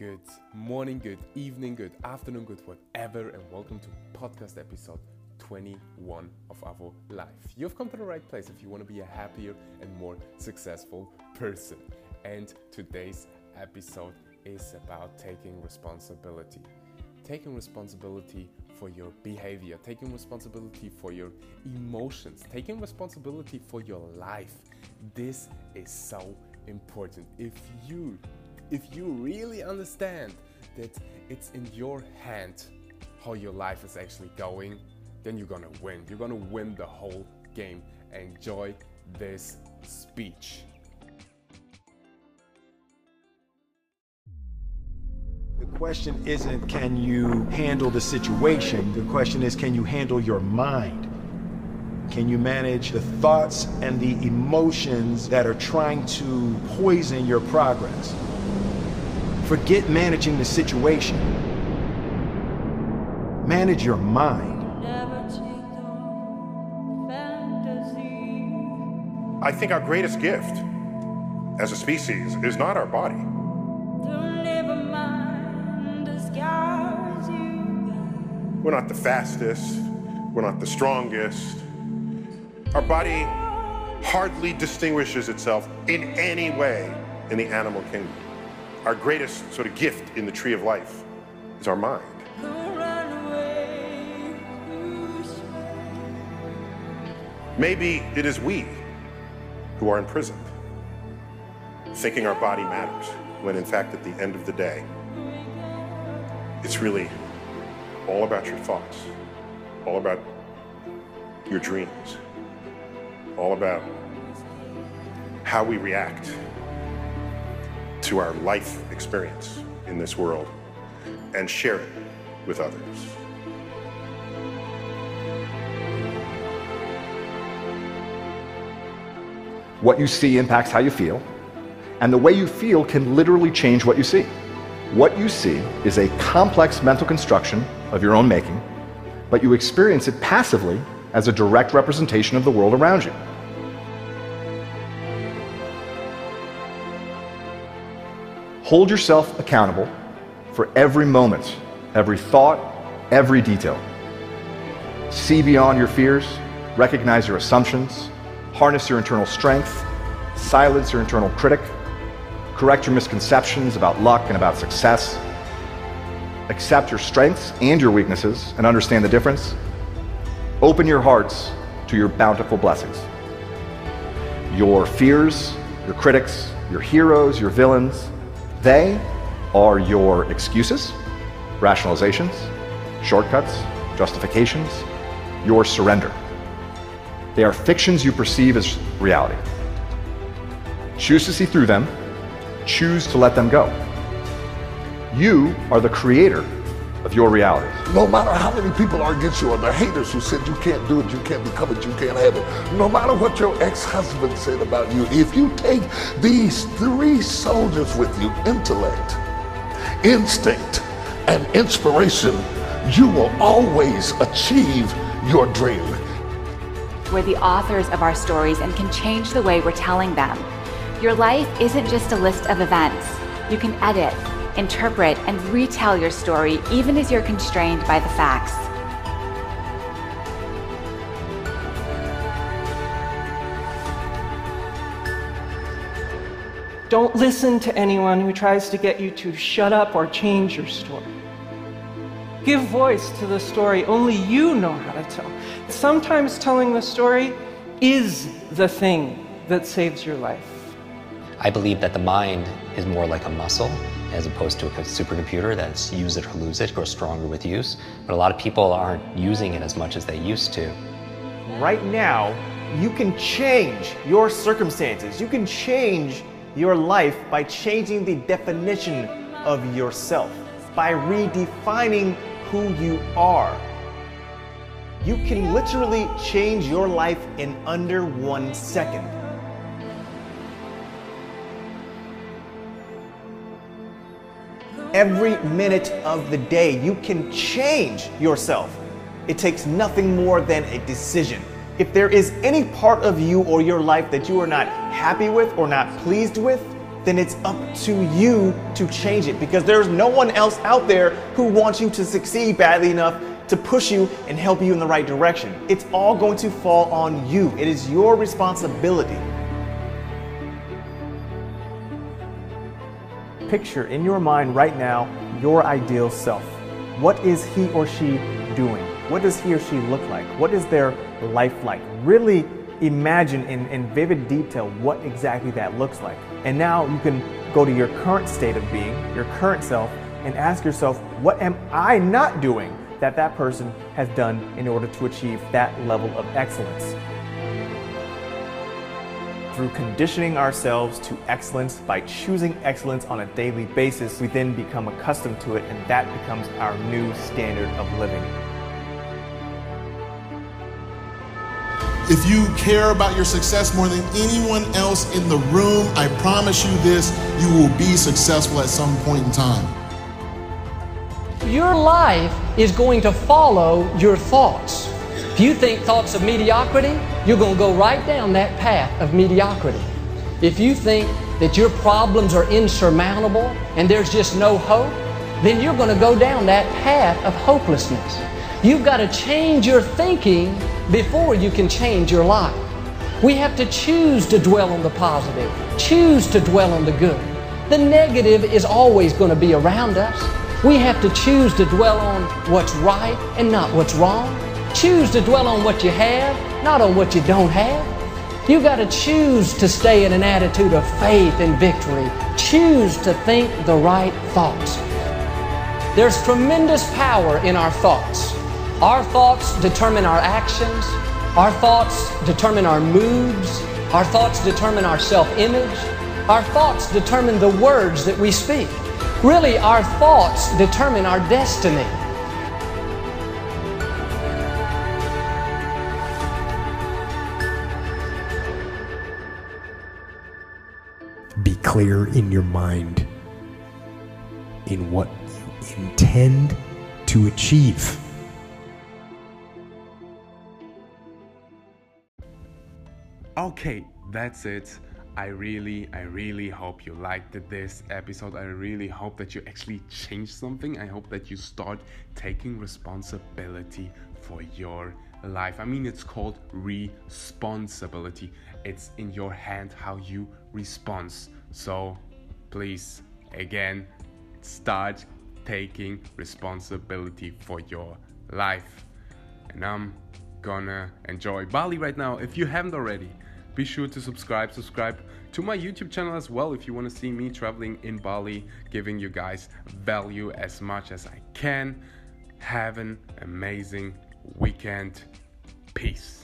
good morning, good evening, good afternoon, good whatever, and welcome to podcast episode 21 of Avo Life. You've come to the right place if you want to be a happier and more successful person. And today's episode is about taking responsibility. Taking responsibility for your behavior, taking responsibility for your emotions, taking responsibility for your life. This is so important. If you if you really understand that it's in your hand how your life is actually going, then you're gonna win. You're gonna win the whole game. Enjoy this speech. The question isn't can you handle the situation? The question is can you handle your mind? Can you manage the thoughts and the emotions that are trying to poison your progress? Forget managing the situation. Manage your mind. I think our greatest gift as a species is not our body. We're not the fastest, we're not the strongest. Our body hardly distinguishes itself in any way in the animal kingdom. Our greatest sort of gift in the tree of life is our mind. Maybe it is we who are imprisoned, thinking our body matters, when in fact, at the end of the day, it's really all about your thoughts, all about your dreams, all about how we react to our life experience in this world and share it with others. What you see impacts how you feel, and the way you feel can literally change what you see. What you see is a complex mental construction of your own making, but you experience it passively as a direct representation of the world around you. Hold yourself accountable for every moment, every thought, every detail. See beyond your fears, recognize your assumptions, harness your internal strength, silence your internal critic, correct your misconceptions about luck and about success, accept your strengths and your weaknesses and understand the difference. Open your hearts to your bountiful blessings. Your fears, your critics, your heroes, your villains, they are your excuses, rationalizations, shortcuts, justifications, your surrender. They are fictions you perceive as reality. Choose to see through them, choose to let them go. You are the creator of your reality. No matter how many people are against you or the haters who said you can't do it, you can't become it, you can't have it. No matter what your ex-husband said about you, if you take these three soldiers with you, intellect, instinct, and inspiration, you will always achieve your dream. We're the authors of our stories and can change the way we're telling them. Your life isn't just a list of events. You can edit, interpret, and retell your story even as you're constrained by the facts. Don't listen to anyone who tries to get you to shut up or change your story. Give voice to the story only you know how to tell. Sometimes telling the story is the thing that saves your life. I believe that the mind is more like a muscle as opposed to a supercomputer that's use it or lose it, grows stronger with use. But a lot of people aren't using it as much as they used to. Right now, you can change your circumstances. You can change your life by changing the definition of yourself, by redefining who you are. You can literally change your life in under one second. Every minute of the day, you can change yourself. It takes nothing more than a decision. If there is any part of you or your life that you are not happy with or not pleased with, then it's up to you to change it because there's no one else out there who wants you to succeed badly enough to push you and help you in the right direction. It's all going to fall on you. It is your responsibility. Picture in your mind right now your ideal self. What is he or she doing? What does he or she look like? What is their life like? Really imagine in, in vivid detail what exactly that looks like. And now you can go to your current state of being, your current self, and ask yourself, what am I not doing that that person has done in order to achieve that level of excellence? Through conditioning ourselves to excellence by choosing excellence on a daily basis, we then become accustomed to it, and that becomes our new standard of living. If you care about your success more than anyone else in the room, I promise you this you will be successful at some point in time. Your life is going to follow your thoughts. If you think thoughts of mediocrity, you're going to go right down that path of mediocrity. If you think that your problems are insurmountable and there's just no hope, then you're going to go down that path of hopelessness. You've got to change your thinking before you can change your life. We have to choose to dwell on the positive, choose to dwell on the good. The negative is always going to be around us. We have to choose to dwell on what's right and not what's wrong. Choose to dwell on what you have, not on what you don't have. You've got to choose to stay in an attitude of faith and victory. Choose to think the right thoughts. There's tremendous power in our thoughts. Our thoughts determine our actions. Our thoughts determine our moods. Our thoughts determine our self image. Our thoughts determine the words that we speak. Really, our thoughts determine our destiny. Clear in your mind in what you intend to achieve. Okay, that's it. I really, I really hope you liked this episode. I really hope that you actually change something. I hope that you start taking responsibility for your life. I mean, it's called responsibility. It's in your hand how you respond. So please, again, start taking responsibility for your life. And I'm gonna enjoy Bali right now. If you haven't already, be sure to subscribe. Subscribe to my YouTube channel as well if you want to see me traveling in Bali, giving you guys value as much as I can. Have an amazing weekend. Peace.